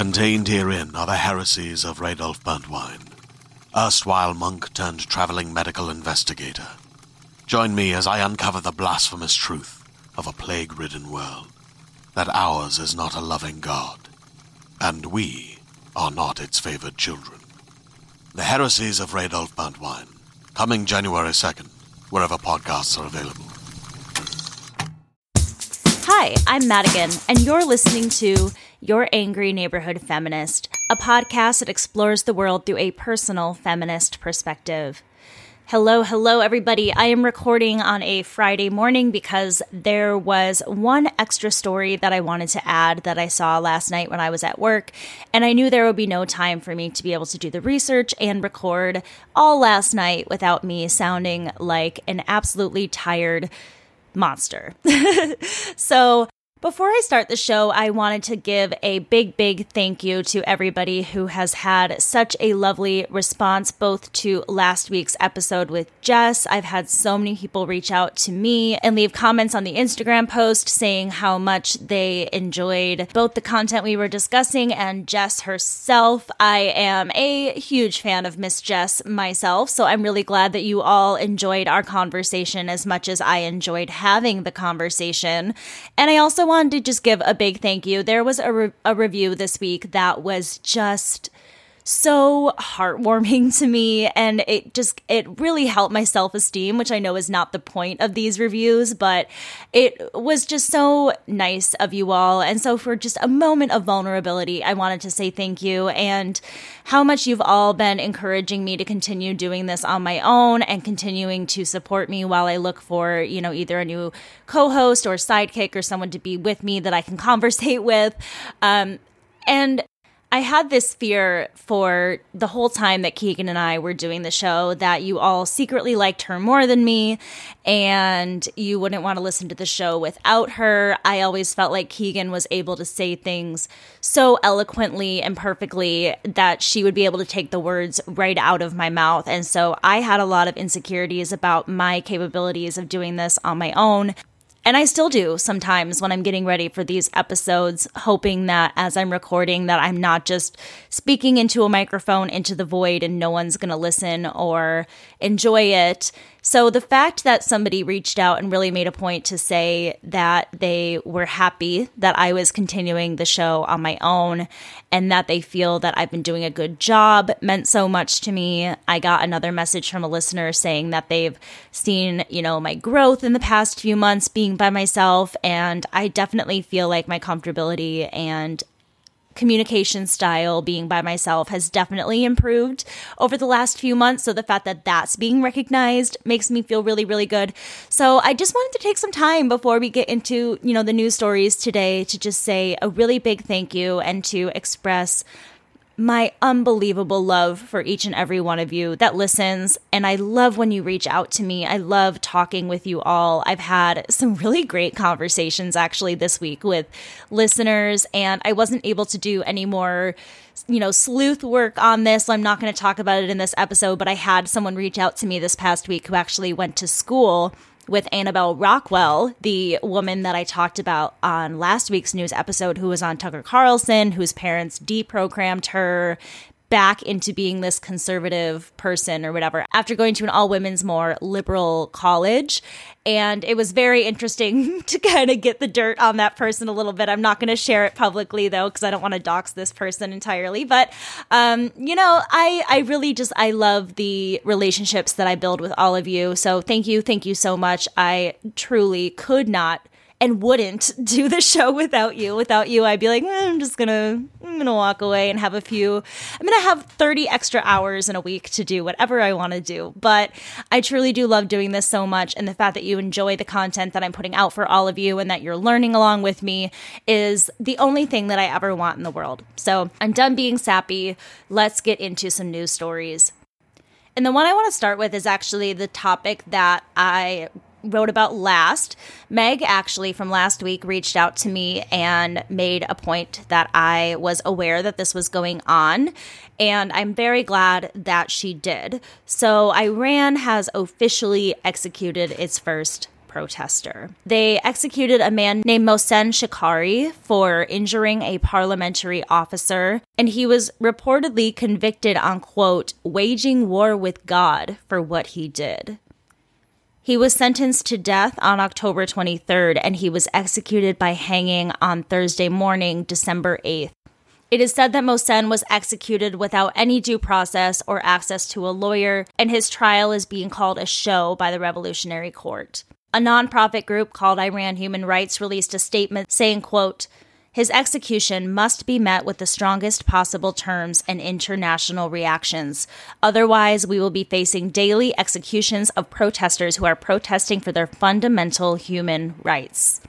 Contained herein are the heresies of Radolf Burntwine, erstwhile monk turned traveling medical investigator. Join me as I uncover the blasphemous truth of a plague ridden world that ours is not a loving God, and we are not its favored children. The Heresies of Radolf Burntwine, coming January 2nd, wherever podcasts are available. Hi, I'm Madigan, and you're listening to Your Angry Neighborhood Feminist, a podcast that explores the world through a personal feminist perspective. Hello, hello, everybody. I am recording on a Friday morning because there was one extra story that I wanted to add that I saw last night when I was at work, and I knew there would be no time for me to be able to do the research and record all last night without me sounding like an absolutely tired monster. so before I start the show, I wanted to give a big, big thank you to everybody who has had such a lovely response both to last week's episode with Jess. I've had so many people reach out to me and leave comments on the Instagram post saying how much they enjoyed both the content we were discussing and Jess herself. I am a huge fan of Miss Jess myself, so I'm really glad that you all enjoyed our conversation as much as I enjoyed having the conversation. And I also wanted to just give a big thank you. There was a, re- a review this week that was just so heartwarming to me and it just it really helped my self-esteem which i know is not the point of these reviews but it was just so nice of you all. And so for just a moment of vulnerability i wanted to say thank you and how much you've all been encouraging me to continue doing this on my own and continuing to support me while i look for you know either a new co-host or sidekick or someone to be with me that i can conversate with. Um, and I had this fear for the whole time that Keegan and I were doing the show that you all secretly liked her more than me and you wouldn't want to listen to the show without her. I always felt like Keegan was able to say things so eloquently and perfectly that she would be able to take the words right out of my mouth. And so I had a lot of insecurities about my capabilities of doing this on my own. And I still do sometimes when I'm getting ready for these episodes, hoping that as I'm recording that I'm not just speaking into a microphone into the void and no one's going to listen or enjoy it. So the fact that somebody reached out and really made a point to say that they were happy that I was continuing the show on my own and that they feel that I've been doing a good job meant so much to me. I got another message from a listener saying that they've seen, you know, my growth in the past few months being by myself and I definitely feel like my comfortability and communication style being by myself has definitely improved over the last few months. So the fact that that's being recognized makes me feel really really good. So i just wanted to take some time before we get into you know the news stories today to just say a really big thank you and to express my unbelievable love for each and every one of you that listens. And I love when you reach out to me. I love talking with you all. I've had some really great conversations actually this week with listeners, and I wasn't able to do any more you know, sleuth work on this. I'm not going to talk about it in this episode, but I had someone reach out to me this past week who actually went to school with Annabelle Rockwell, the woman that I talked about on last week's news episode, who was on Tucker Carlson, whose parents deprogrammed her back into being this conservative person or whatever after going to an all women's, more liberal college. And it was very interesting to kind of get the dirt on that person a little bit. I'm not going to share it publicly though, because I don't want to dox this person entirely. But, um, you know, I, I really just, I love the relationships that I build with all of you. So thank you. Thank you so much. I truly could not and wouldn't do the show without you. Without you, I'd be like, eh, I'm just gonna, I'm gonna walk away and have a few. I'm gonna have 30 extra hours in a week to do whatever I want to do. But I truly do love doing this so much, and the fact that you enjoy the content that I'm putting out for all of you and that you're learning along with me is the only thing that I ever want in the world. So I'm done being sappy. Let's get into some news stories. And the one I want to start with is actually the topic that I wrote about last. Meg actually from last week reached out to me and made a point that I was aware that this was going on. And I'm very glad that she did. So, Iran has officially executed its first protester. They executed a man named Mohsen Shekari for injuring a parliamentary officer, and he was reportedly convicted on, quote, waging war with God for what he did. He was sentenced to death on October 23rd, and he was executed by hanging on Thursday morning, December 8th. It is said that Mohsen was executed without any due process or access to a lawyer, and his trial is being called a show by the Revolutionary Court. A nonprofit group called Iran Human Rights released a statement saying, quote, his execution must be met with the strongest possible terms and international reactions. Otherwise, we will be facing daily executions of protesters who are protesting for their fundamental human rights.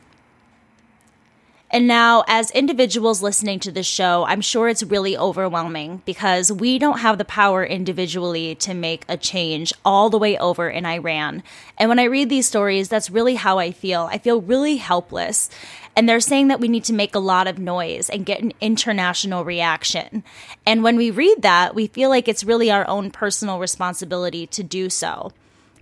And now, as individuals listening to this show, I'm sure it's really overwhelming because we don't have the power individually to make a change all the way over in Iran. And when I read these stories, that's really how I feel. I feel really helpless. And they're saying that we need to make a lot of noise and get an international reaction. And when we read that, we feel like it's really our own personal responsibility to do so.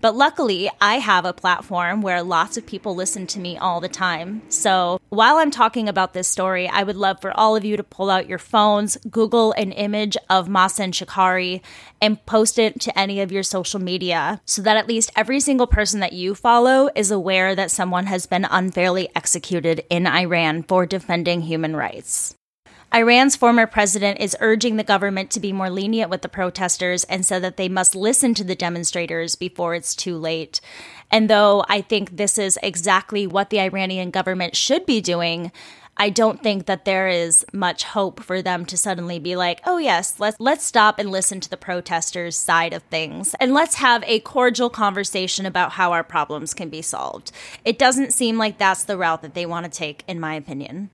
But luckily, I have a platform where lots of people listen to me all the time. So while I'm talking about this story, I would love for all of you to pull out your phones, Google an image of Mohsen Shekari, and post it to any of your social media so that at least every single person that you follow is aware that someone has been unfairly executed in Iran for defending human rights. Iran's former president is urging the government to be more lenient with the protesters and said that they must listen to the demonstrators before it's too late. And though I think this is exactly what the Iranian government should be doing, I don't think that there is much hope for them to suddenly be like, "Oh yes, let's let's stop and listen to the protesters' side of things and let's have a cordial conversation about how our problems can be solved." It doesn't seem like that's the route that they want to take in my opinion.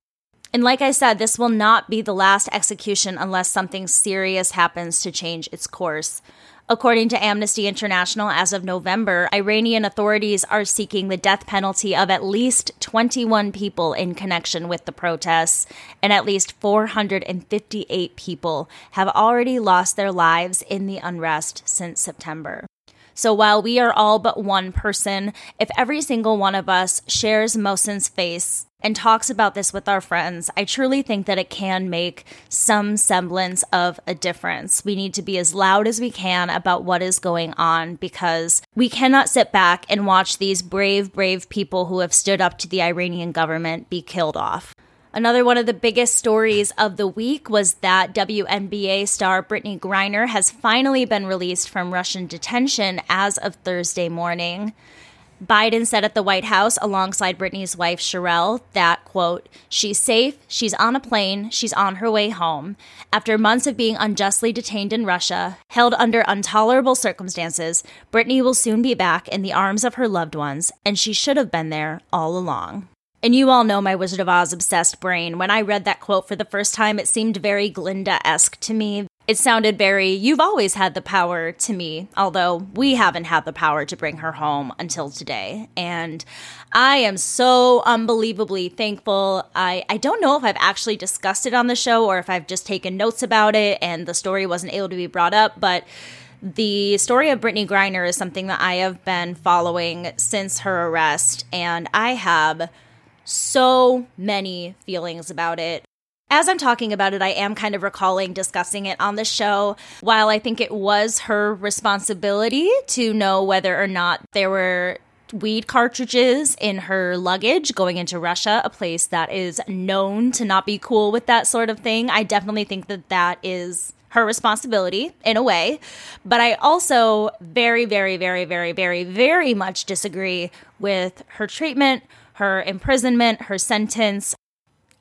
And like I said, this will not be the last execution unless something serious happens to change its course. According to Amnesty International, as of November, Iranian authorities are seeking the death penalty of at least 21 people in connection with the protests, and at least 458 people have already lost their lives in the unrest since September. So while we are all but one person, if every single one of us shares Mohsen's face and talks about this with our friends, I truly think that it can make some semblance of a difference. We need to be as loud as we can about what is going on because we cannot sit back and watch these brave, brave people who have stood up to the Iranian government be killed off. Another one of the biggest stories of the week was that WNBA star Brittney Griner has finally been released from Russian detention as of Thursday morning. Biden said at the White House alongside Brittney's wife Cherelle that, quote, she's safe, she's on a plane, she's on her way home. After months of being unjustly detained in Russia, held under intolerable circumstances, Brittney will soon be back in the arms of her loved ones, and she should have been there all along. And you all know my Wizard of Oz obsessed brain. When I read that quote for the first time, it seemed very Glinda esque to me. It sounded very, you've always had the power to me, although we haven't had the power to bring her home until today. And I am so unbelievably thankful. I, I don't know if I've actually discussed it on the show or if I've just taken notes about it and the story wasn't able to be brought up, but the story of Brittney Griner is something that I have been following since her arrest, and I have so many feelings about it. As I'm talking about it, I am kind of recalling discussing it on the show. While I think it was her responsibility to know whether or not there were weed cartridges in her luggage going into Russia, a place that is known to not be cool with that sort of thing, I definitely think that that is her responsibility in a way. But I also very, very, very, very, very, very much disagree with her treatment her imprisonment, her sentence,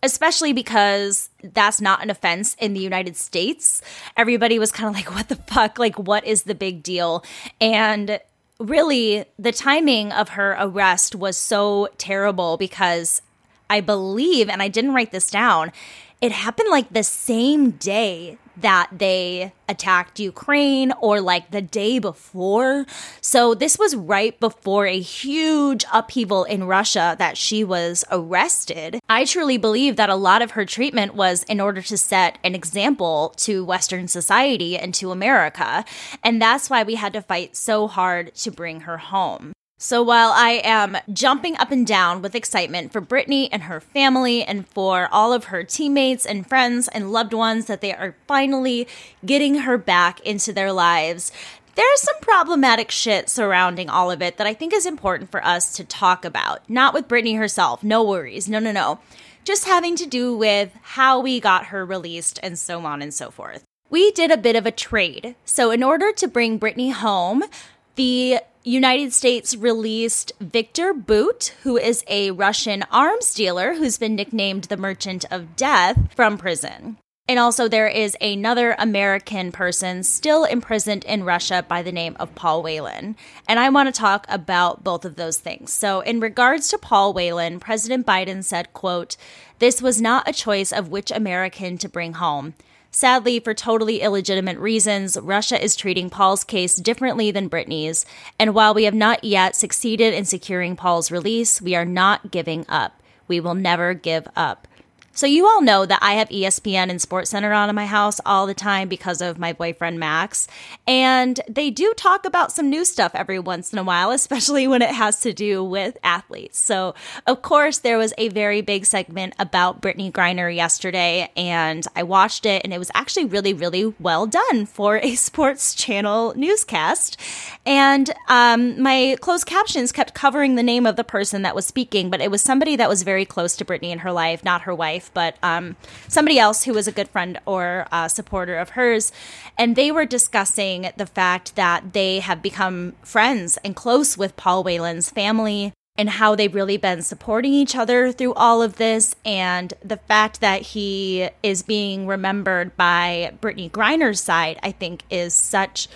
especially because that's not an offense in the United States. Everybody was kind of like, what the fuck? Like, what is the big deal? And really, the timing of her arrest was so terrible because I believe, and I didn't write this down, it happened like the same day that they attacked Ukraine or like the day before. So this was right before a huge upheaval in Russia that she was arrested. I truly believe that a lot of her treatment was in order to set an example to Western society and to America. And that's why we had to fight so hard to bring her home. So while I am jumping up and down with excitement for Brittney and her family and for all of her teammates and friends and loved ones that they are finally getting her back into their lives, there's some problematic shit surrounding all of it that I think is important for us to talk about. Not with Brittney herself, no worries. No, no, no. Just having to do with how we got her released and so on and so forth. We did a bit of a trade. So, in order to bring Brittney home, the United States released Viktor Bout, who is a Russian arms dealer who's been nicknamed the Merchant of Death, from prison. And also, there is another American person still imprisoned in Russia by the name of Paul Whelan. And I want to talk about both of those things. So, in regards to Paul Whelan, President Biden said, quote, This was not a choice of which American to bring home. Sadly, for totally illegitimate reasons, Russia is treating Paul's case differently than Brittney's, and while we have not yet succeeded in securing Paul's release, we are not giving up. We will never give up. So you all know that I have ESPN and SportsCenter on in my house all the time because of my boyfriend Max, and they do talk about some new stuff every once in a while, especially when it has to do with athletes. So, of course, there was a very big segment about Brittney Griner yesterday, and I watched it, and it was actually really, really well done for a sports channel newscast. And um, my closed captions kept covering the name of the person that was speaking, but it was somebody that was very close to Brittney in her life, not her wife wife, but um, somebody else who was a good friend or uh, supporter of hers. And they were discussing the fact that they have become friends and close with Paul Whelan's family and how they've really been supporting each other through all of this. And the fact that he is being remembered by Brittney Griner's side, I think, is such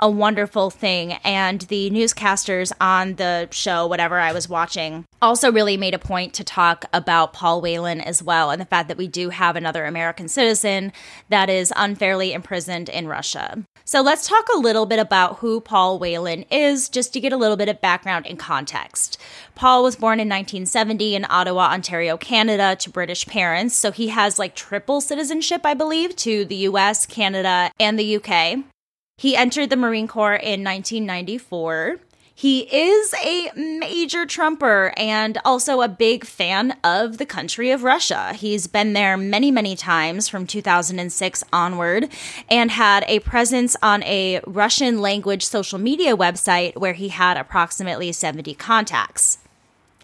a wonderful thing. And the newscasters on the show, whatever I was watching, also really made a point to talk about Paul Whelan as well and the fact that we do have another American citizen that is unfairly imprisoned in Russia. So let's talk a little bit about who Paul Whelan is, just to get a little bit of background and context. Paul was born in 1970 in Ottawa, Ontario, Canada, to British parents. So he has like triple citizenship, I believe, to the US, Canada, and the UK. He entered the Marine Corps in 1994. He is a major Trumper and also a big fan of the country of Russia. He's been there many, many times from 2006 onward and had a presence on a Russian language social media website where he had approximately 70 contacts.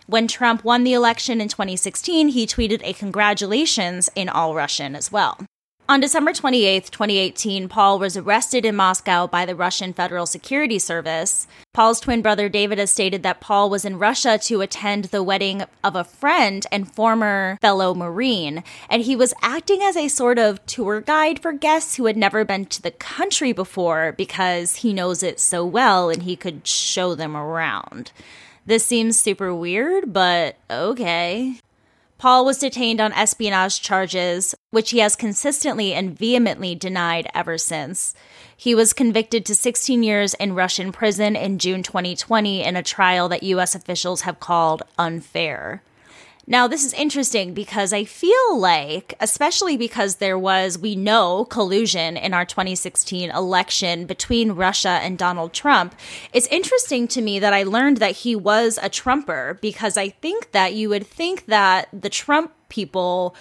When Trump won the election in 2016, he tweeted a congratulations in all Russian as well. On December 28, 2018, Paul was arrested in Moscow by the Russian Federal Security Service. Paul's twin brother David has stated that Paul was in Russia to attend the wedding of a friend and former fellow Marine, and he was acting as a sort of tour guide for guests who had never been to the country before because he knows it so well and he could show them around. This seems super weird, but okay. Paul was detained on espionage charges, which he has consistently and vehemently denied ever since. He was convicted to 16 years in Russian prison in June 2020 in a trial that U.S. officials have called unfair. Now, this is interesting because I feel like, especially because there was, we know, collusion in our 2016 election between Russia and Donald Trump, it's interesting to me that I learned that he was a Trumper because I think that you would think that the Trump people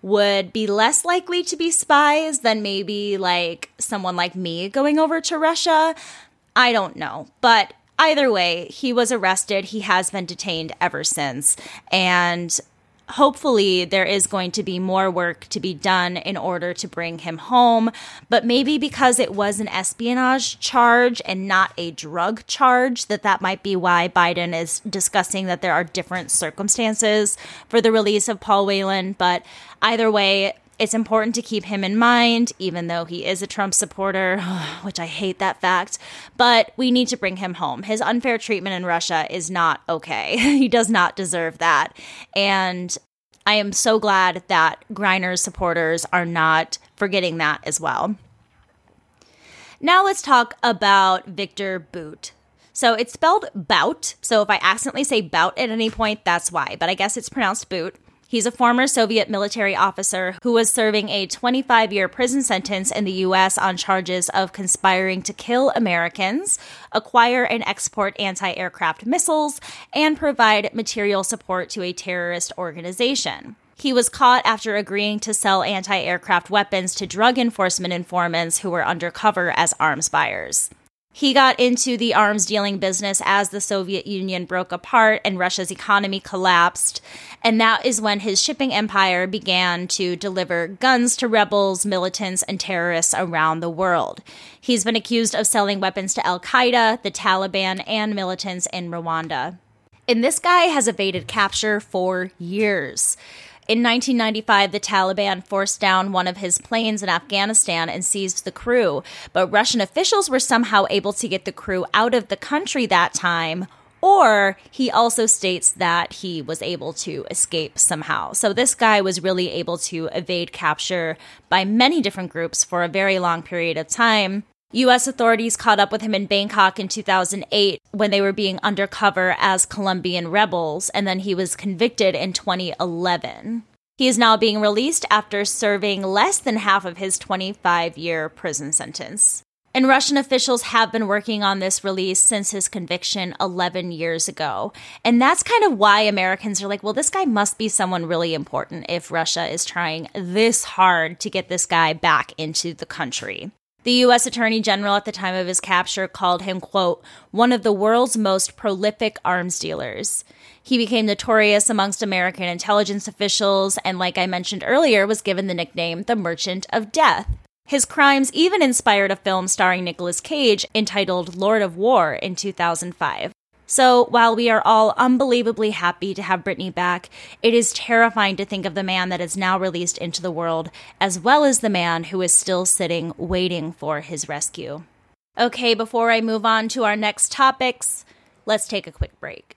would be less likely to be spies than maybe like someone like me going over to Russia. I don't know. But either way, he was arrested. He has been detained ever since. And hopefully there is going to be more work to be done in order to bring him home. But maybe because it was an espionage charge and not a drug charge, that that might be why Biden is discussing that there are different circumstances for the release of Paul Whelan. But either way, it's important to keep him in mind, even though he is a Trump supporter, which I hate that fact. But we need to bring him home. His unfair treatment in Russia is not okay. he does not deserve that. And I am so glad that Griner's supporters are not forgetting that as well. Now let's talk about Viktor Bout. So it's spelled bout. So if I accidentally say bout at any point, that's why. But I guess it's pronounced boot. He's a former Soviet military officer who was serving a 25 year prison sentence in the U.S. on charges of conspiring to kill Americans, acquire and export anti aircraft missiles, and provide material support to a terrorist organization. He was caught after agreeing to sell anti aircraft weapons to drug enforcement informants who were undercover as arms buyers. He got into the arms dealing business as the Soviet Union broke apart and Russia's economy collapsed. And that is when his shipping empire began to deliver guns to rebels, militants, and terrorists around the world. He's been accused of selling weapons to Al Qaeda, the Taliban, and militants in Rwanda. And this guy has evaded capture for years. In 1995, the Taliban forced down one of his planes in Afghanistan and seized the crew, but Russian officials were somehow able to get the crew out of the country that time. Or he also states that he was able to escape somehow. So this guy was really able to evade capture by many different groups for a very long period of time. U.S. authorities caught up with him in Bangkok in 2008 when they were being undercover as Colombian rebels, and then he was convicted in 2011. He is now being released after serving less than half of his 25 year prison sentence. And Russian officials have been working on this release since his conviction 11 years ago. And that's kind of why Americans are like, well, this guy must be someone really important if Russia is trying this hard to get this guy back into the country. The U.S. Attorney General at the time of his capture called him, quote, one of the world's most prolific arms dealers. He became notorious amongst American intelligence officials and, like I mentioned earlier, was given the nickname the Merchant of Death. His crimes even inspired a film starring Nicolas Cage entitled Lord of War in 2005. So, while we are all unbelievably happy to have Brittney back, it is terrifying to think of the man that is now released into the world, as well as the man who is still sitting waiting for his rescue. Okay, before I move on to our next topics, let's take a quick break.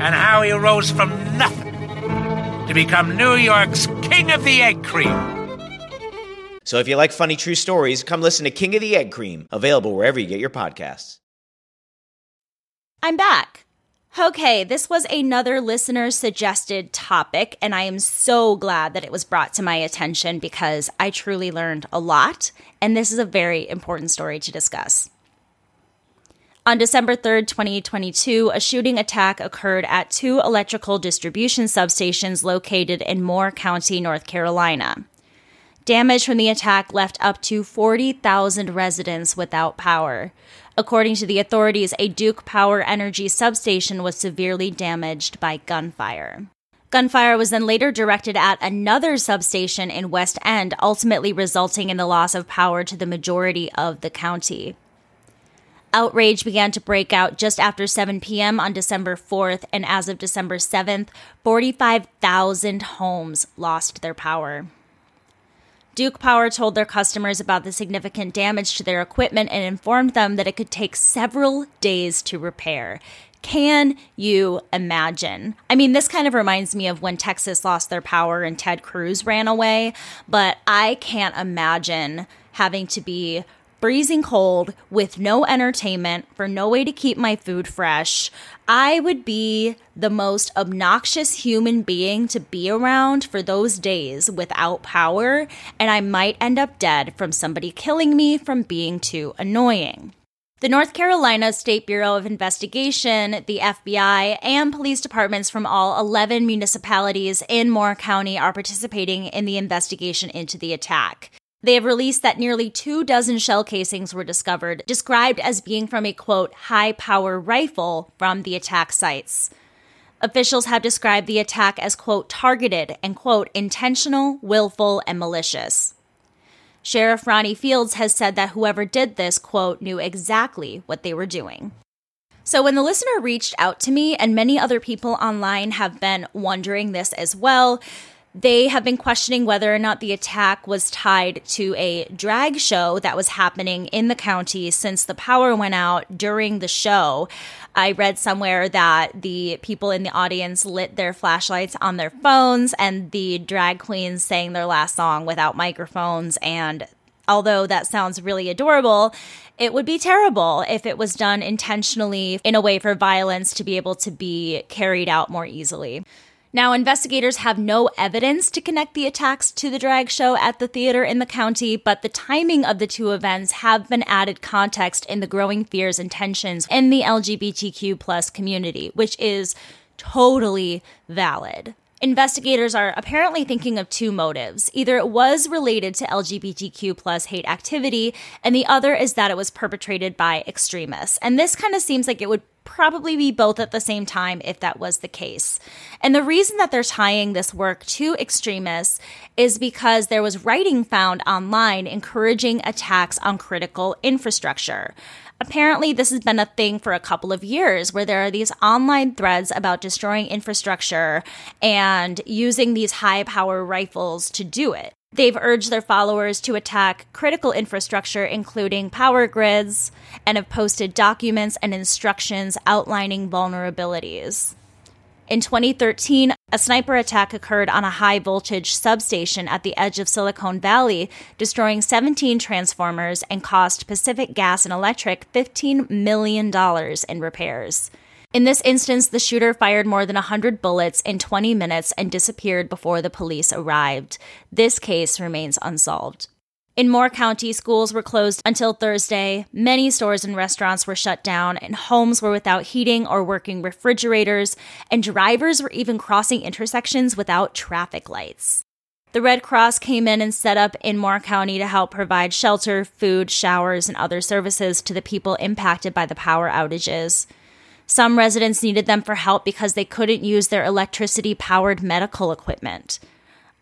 and how he rose from nothing to become New York's King of the Egg Cream. So if you like funny true stories, come listen to King of the Egg Cream, available wherever you get your podcasts. I'm back. Okay, this was another listener suggested topic, and I am so glad that it was brought to my attention because I truly learned a lot, and this is a very important story to discuss. On December 3rd, 2022, a shooting attack occurred at two electrical distribution substations located in Moore County, North Carolina. Damage from the attack left up to 40,000 residents without power. According to the authorities, a Duke Power Energy substation was severely damaged by gunfire. Gunfire was then later directed at another substation in West End, ultimately resulting in the loss of power to the majority of the county. Outrage began to break out just after 7 p.m. on December 4th, and as of December 7th, 45,000 homes lost their power. Duke Power told their customers about the significant damage to their equipment and informed them that it could take several days to repair. Can you imagine? I mean, this kind of reminds me of when Texas lost their power and Ted Cruz ran away, but I can't imagine having to be freezing cold with no entertainment, for no way to keep my food fresh, I would be the most obnoxious human being to be around for those days without power, and I might end up dead from somebody killing me from being too annoying. The North Carolina State Bureau of Investigation, the FBI, and police departments from all 11 municipalities in Moore County are participating in the investigation into the attack. They have released that nearly two dozen shell casings were discovered, described as being from a quote, high power rifle from the attack sites. Officials have described the attack as, quote, targeted and, quote, intentional, willful, and malicious. Sheriff Ronnie Fields has said that whoever did this, quote, knew exactly what they were doing. So when the listener reached out to me, and many other people online have been wondering this as well, they have been questioning whether or not the attack was tied to a drag show that was happening in the county since the power went out during the show. I read somewhere that the people in the audience lit their flashlights on their phones and the drag queens sang their last song without microphones. And although that sounds really adorable, it would be terrible if it was done intentionally in a way for violence to be able to be carried out more easily. Now, investigators have no evidence to connect the attacks to the drag show at the theater in the county, but the timing of the two events have been added context in the growing fears and tensions in the LGBTQ plus community, which is totally valid. Investigators are apparently thinking of two motives. Either it was related to LGBTQ plus hate activity, and the other is that it was perpetrated by extremists. And this kind of seems like it would probably be both at the same time if that was the case. And the reason that they're tying this work to extremists is because there was writing found online encouraging attacks on critical infrastructure. Apparently, this has been a thing for a couple of years where there are these online threads about destroying infrastructure and using these high power rifles to do it. They've urged their followers to attack critical infrastructure, including power grids, and have posted documents and instructions outlining vulnerabilities. In 2013, a sniper attack occurred on a high voltage substation at the edge of Silicon Valley, destroying 17 transformers and cost Pacific Gas and Electric $15 million in repairs. In this instance, the shooter fired more than 100 bullets in 20 minutes and disappeared before the police arrived. This case remains unsolved. In Moore County, schools were closed until Thursday. Many stores and restaurants were shut down, and homes were without heating or working refrigerators, and drivers were even crossing intersections without traffic lights. The Red Cross came in and set up in Moore County to help provide shelter, food, showers, and other services to the people impacted by the power outages. Some residents needed them for help because they couldn't use their electricity powered medical equipment.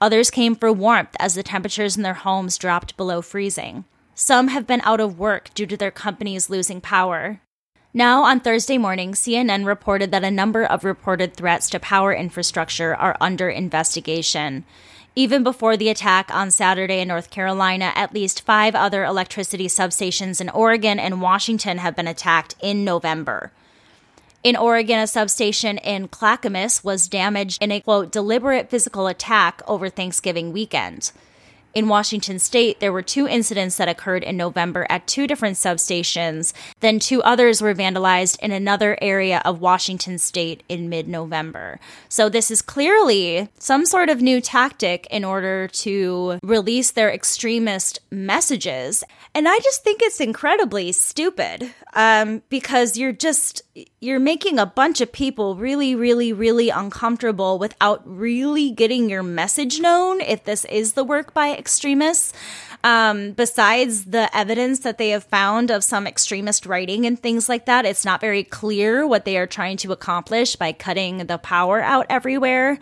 Others came for warmth as the temperatures in their homes dropped below freezing. Some have been out of work due to their companies losing power. Now, on Thursday morning, CNN reported that a number of reported threats to power infrastructure are under investigation. Even before the attack on Saturday in North Carolina, at least five other electricity substations in Oregon and Washington have been attacked in November. In Oregon, a substation in Clackamas was damaged in a quote, deliberate physical attack over Thanksgiving weekend. In Washington state, there were two incidents that occurred in November at two different substations. Then two others were vandalized in another area of Washington state in mid November. So this is clearly some sort of new tactic in order to release their extremist messages. And I just think it's incredibly stupid um, because you're just you're making a bunch of people really, really, really uncomfortable without really getting your message known. If this is the work by extremists, um, besides the evidence that they have found of some extremist writing and things like that, it's not very clear what they are trying to accomplish by cutting the power out everywhere.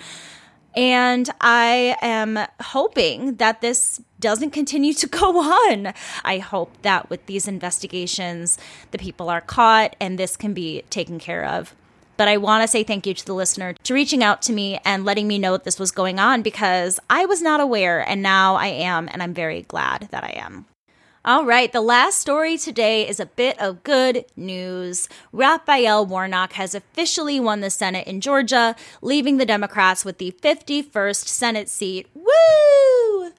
And I am hoping that this doesn't continue to go on. I hope that with these investigations, the people are caught and this can be taken care of. But I want to say thank you to the listener to reaching out to me and letting me know that this was going on because I was not aware and now I am, and I'm very glad that I am. All right, the last story today is a bit of good news. Raphael Warnock has officially won the Senate in Georgia, leaving the Democrats with the 51st Senate seat. Woo!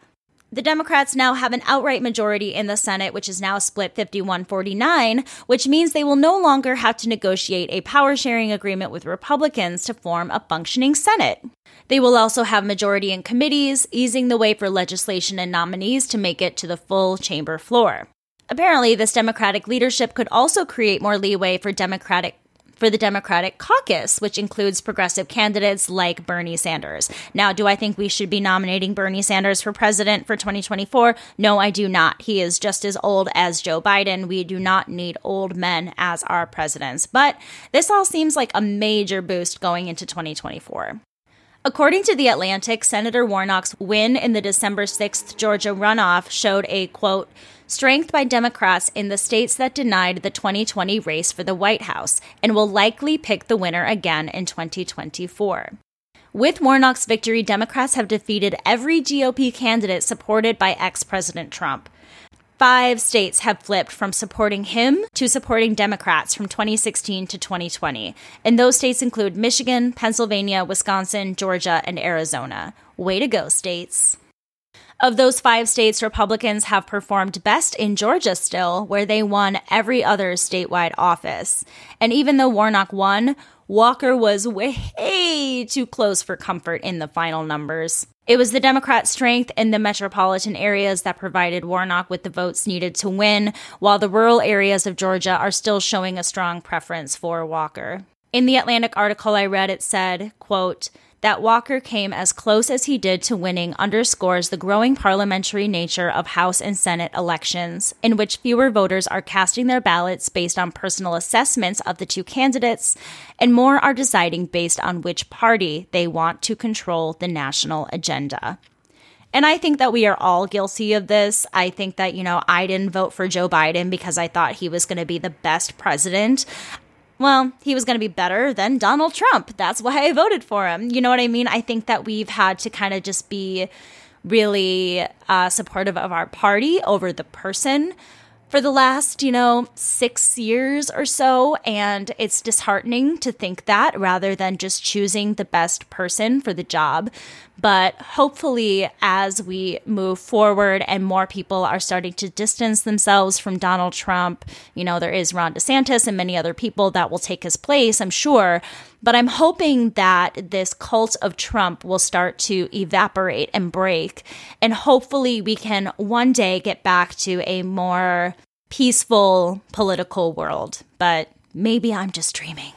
The Democrats now have an outright majority in the Senate, which is now split 51 49, which means they will no longer have to negotiate a power sharing agreement with Republicans to form a functioning Senate. They will also have majority in committees, easing the way for legislation and nominees to make it to the full chamber floor. Apparently, this Democratic leadership could also create more leeway for Democratic for the Democratic caucus, which includes progressive candidates like Bernie Sanders. Now, do I think we should be nominating Bernie Sanders for president for 2024? No, I do not. He is just as old as Joe Biden. We do not need old men as our presidents. But this all seems like a major boost going into 2024. According to The Atlantic, Senator Warnock's win in the December 6th Georgia runoff showed a quote, strength by Democrats in the states that denied the 2020 race for the White House and will likely pick the winner again in 2024. With Warnock's victory, Democrats have defeated every GOP candidate supported by ex President Trump. Five states have flipped from supporting him to supporting Democrats from 2016 to 2020. And those states include Michigan, Pennsylvania, Wisconsin, Georgia, and Arizona. Way to go, states. Of those five states, Republicans have performed best in Georgia still, where they won every other statewide office. And even though Warnock won, Walker was way too close for comfort in the final numbers. It was the Democrat strength in the metropolitan areas that provided Warnock with the votes needed to win, while the rural areas of Georgia are still showing a strong preference for Walker. In the Atlantic article I read, it said, quote, that Walker came as close as he did to winning underscores the growing parliamentary nature of House and Senate elections, in which fewer voters are casting their ballots based on personal assessments of the two candidates, and more are deciding based on which party they want to control the national agenda. And I think that we are all guilty of this. I think that, you know, I didn't vote for Joe Biden because I thought he was going to be the best president well, he was going to be better than Donald Trump. That's why I voted for him. You know what I mean? I think that we've had to kind of just be really uh, supportive of our party over the person for the last, you know, six years or so. And it's disheartening to think that rather than just choosing the best person for the job. But hopefully, as we move forward and more people are starting to distance themselves from Donald Trump, you know, there is Ron DeSantis and many other people that will take his place, I'm sure. But I'm hoping that this cult of Trump will start to evaporate and break. And hopefully, we can one day get back to a more peaceful political world. But maybe I'm just dreaming.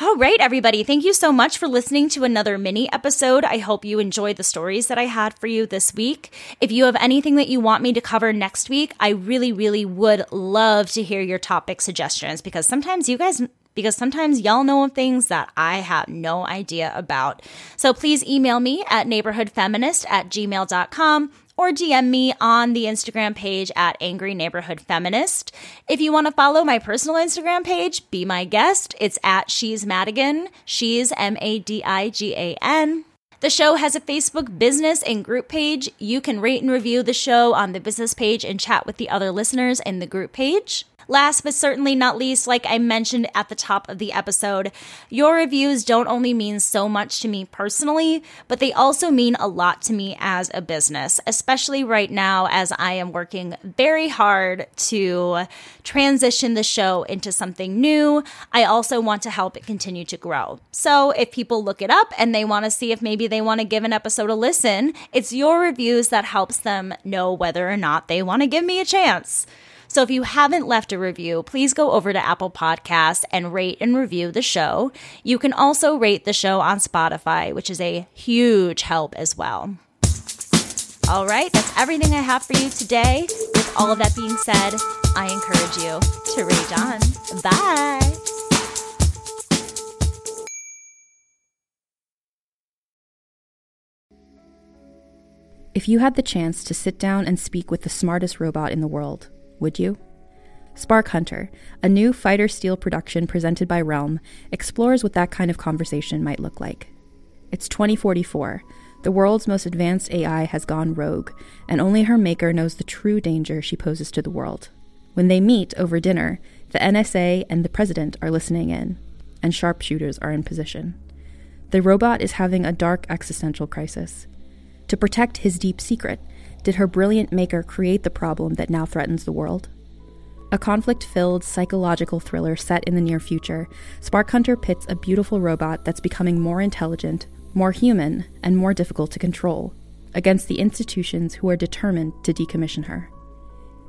All right, everybody. Thank you so much for listening to another mini episode. I hope you enjoyed the stories that I had for you this week. If you have anything that you want me to cover next week, I really, really would love to hear your topic suggestions because sometimes you guys because sometimes y'all know of things that I have no idea about. So please email me at neighborhoodfeminist at gmail.com or DM me on the Instagram page at Angry Neighborhood Feminist. If you want to follow my personal Instagram page, be my guest. It's at She's Madigan. She's M A D I G A N. The show has a Facebook business and group page. You can rate and review the show on the business page and chat with the other listeners in the group page. Last but certainly not least, like I mentioned at the top of the episode, your reviews don't only mean so much to me personally, but they also mean a lot to me as a business, especially right now as I am working very hard to transition the show into something new. I also want to help it continue to grow. So if people look it up and they want to see if maybe they want to give an episode a listen, it's your reviews that helps them know whether or not they want to give me a chance. So if you haven't left a review, please go over to Apple Podcasts and rate and review the show. You can also rate the show on Spotify, which is a huge help as well. All right, that's everything I have for you today. With all of that being said, I encourage you to rage on. Bye. If you had the chance to sit down and speak with the smartest robot in the world, would you? Spark Hunter, a new fighter steel production presented by Realm, explores what that kind of conversation might look like. It's 2044. The world's most advanced AI has gone rogue, and only her maker knows the true danger she poses to the world. When they meet over dinner, the NSA and the president are listening in, and sharpshooters are in position. The robot is having a dark existential crisis. To protect his deep secret, did her brilliant maker create the problem that now threatens the world? A conflict filled psychological thriller set in the near future, Spark Hunter pits a beautiful robot that's becoming more intelligent, more human, and more difficult to control against the institutions who are determined to decommission her.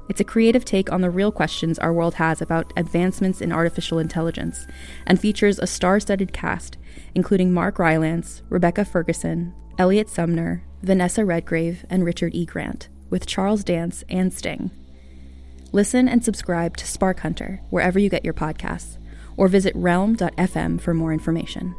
It's a creative take on the real questions our world has about advancements in artificial intelligence and features a star studded cast, including Mark Rylance, Rebecca Ferguson, Elliot Sumner, Vanessa Redgrave, and Richard E. Grant, with Charles Dance and Sting. Listen and subscribe to Spark Hunter wherever you get your podcasts, or visit realm.fm for more information.